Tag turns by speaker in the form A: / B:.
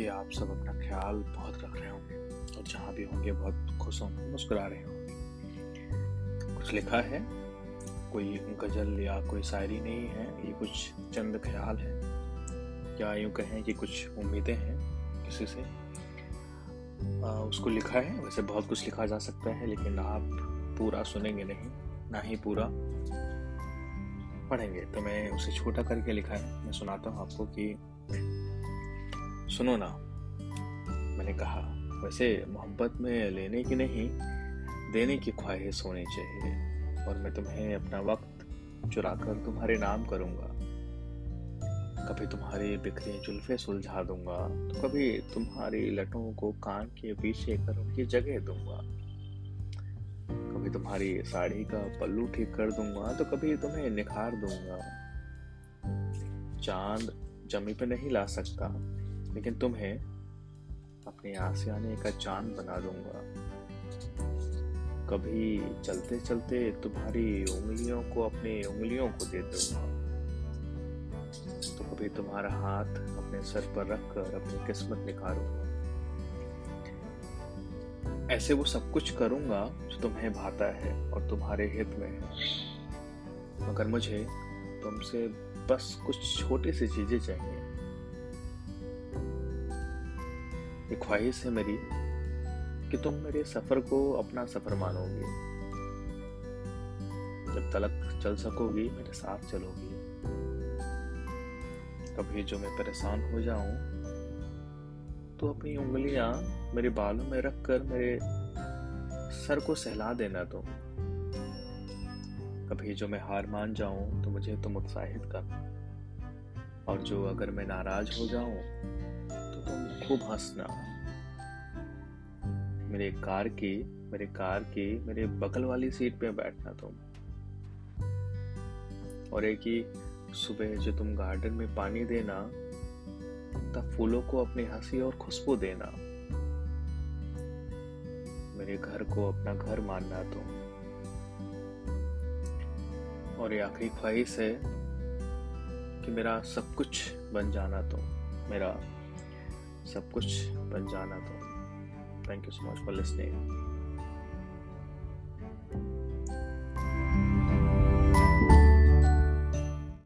A: कि आप सब अपना ख्याल बहुत रख रहे होंगे और जहाँ भी होंगे बहुत खुश होंगे मुस्कुरा रहे होंगे। कुछ लिखा है कोई गज़ल या कोई शायरी नहीं है ये कुछ चंद ख्याल है। या यूँ कहें कि कुछ उम्मीदें हैं किसी से? आ, उसको लिखा है वैसे बहुत कुछ लिखा जा सकता है लेकिन आप पूरा सुनेंगे नहीं ना ही पूरा पढ़ेंगे। तो मैं उसे छोटा करके लिखा है। मैं सुनाता हूँ आपको कि सुनो ना, मैंने कहा, वैसे मोहब्बत में लेने की नहीं, देने की ख्वाहिश होनी चाहिए, और मैं तुम्हें अपना वक्त चुरा कर तुम्हारे नाम करूँगा। कभी तुम्हारी बिखरी जुल्फे सुलझा दूँगा तो कभी तुम्हारी लटों को कान के पीछे कर उनकी जगह दूँगा। कभी तुम्हारी साड़ी का पल्लू ठीक कर दूँगा तो कभी तुम्हें निखार दूँगा। चाँद जमी पे नहीं ला सकता लेकिन तुम्हें अपने आसियाने का चाँद बना दूँगा। कभी चलते चलते तुम्हारी उंगलियों को अपनी उंगलियों को दे दूँगा। तो कभी तुम्हारा हाथ अपने सर पर रखकर अपनी किस्मत निखारूँगा। ऐसे वो सब कुछ करूँगा जो तुम्हें भाता है और तुम्हारे हित में है। मगर मुझे तुमसे बस कुछ छोटी सी चीज़ें चाहिए। ये ख्वाहिश है मेरी कि तुम मेरे सफ़र को अपना सफ़र मानोगी। जब तलक चल सकोगी, मेरे साथ चलोगी। कभी जो मैं परेशान हो जाऊँ तो अपनी उंगलियाँ मेरे बालों में रखकर मेरे सर को सहला देना तुम। कभी जो मैं हार मान जाऊँ तो मुझे तुम उत्साहित करना और जो अगर मैं नाराज़ हो जाऊँ खूब हंसना मेरे कार की, मेरे कार की, मेरे बगल वाली सीट पे बैठना तुम। और एक ही सुबह जो तुम गार्डन में पानी देना, तब फूलों को अपनी हँसी और खुशबू देना। मेरे घर को अपना घर मानना तुम। और ये आखिरी ख्वाहिश है कि मेरा सब कुछ बन जाना तुम, मेरा सब कुछ बन जाना था thank you so much for listening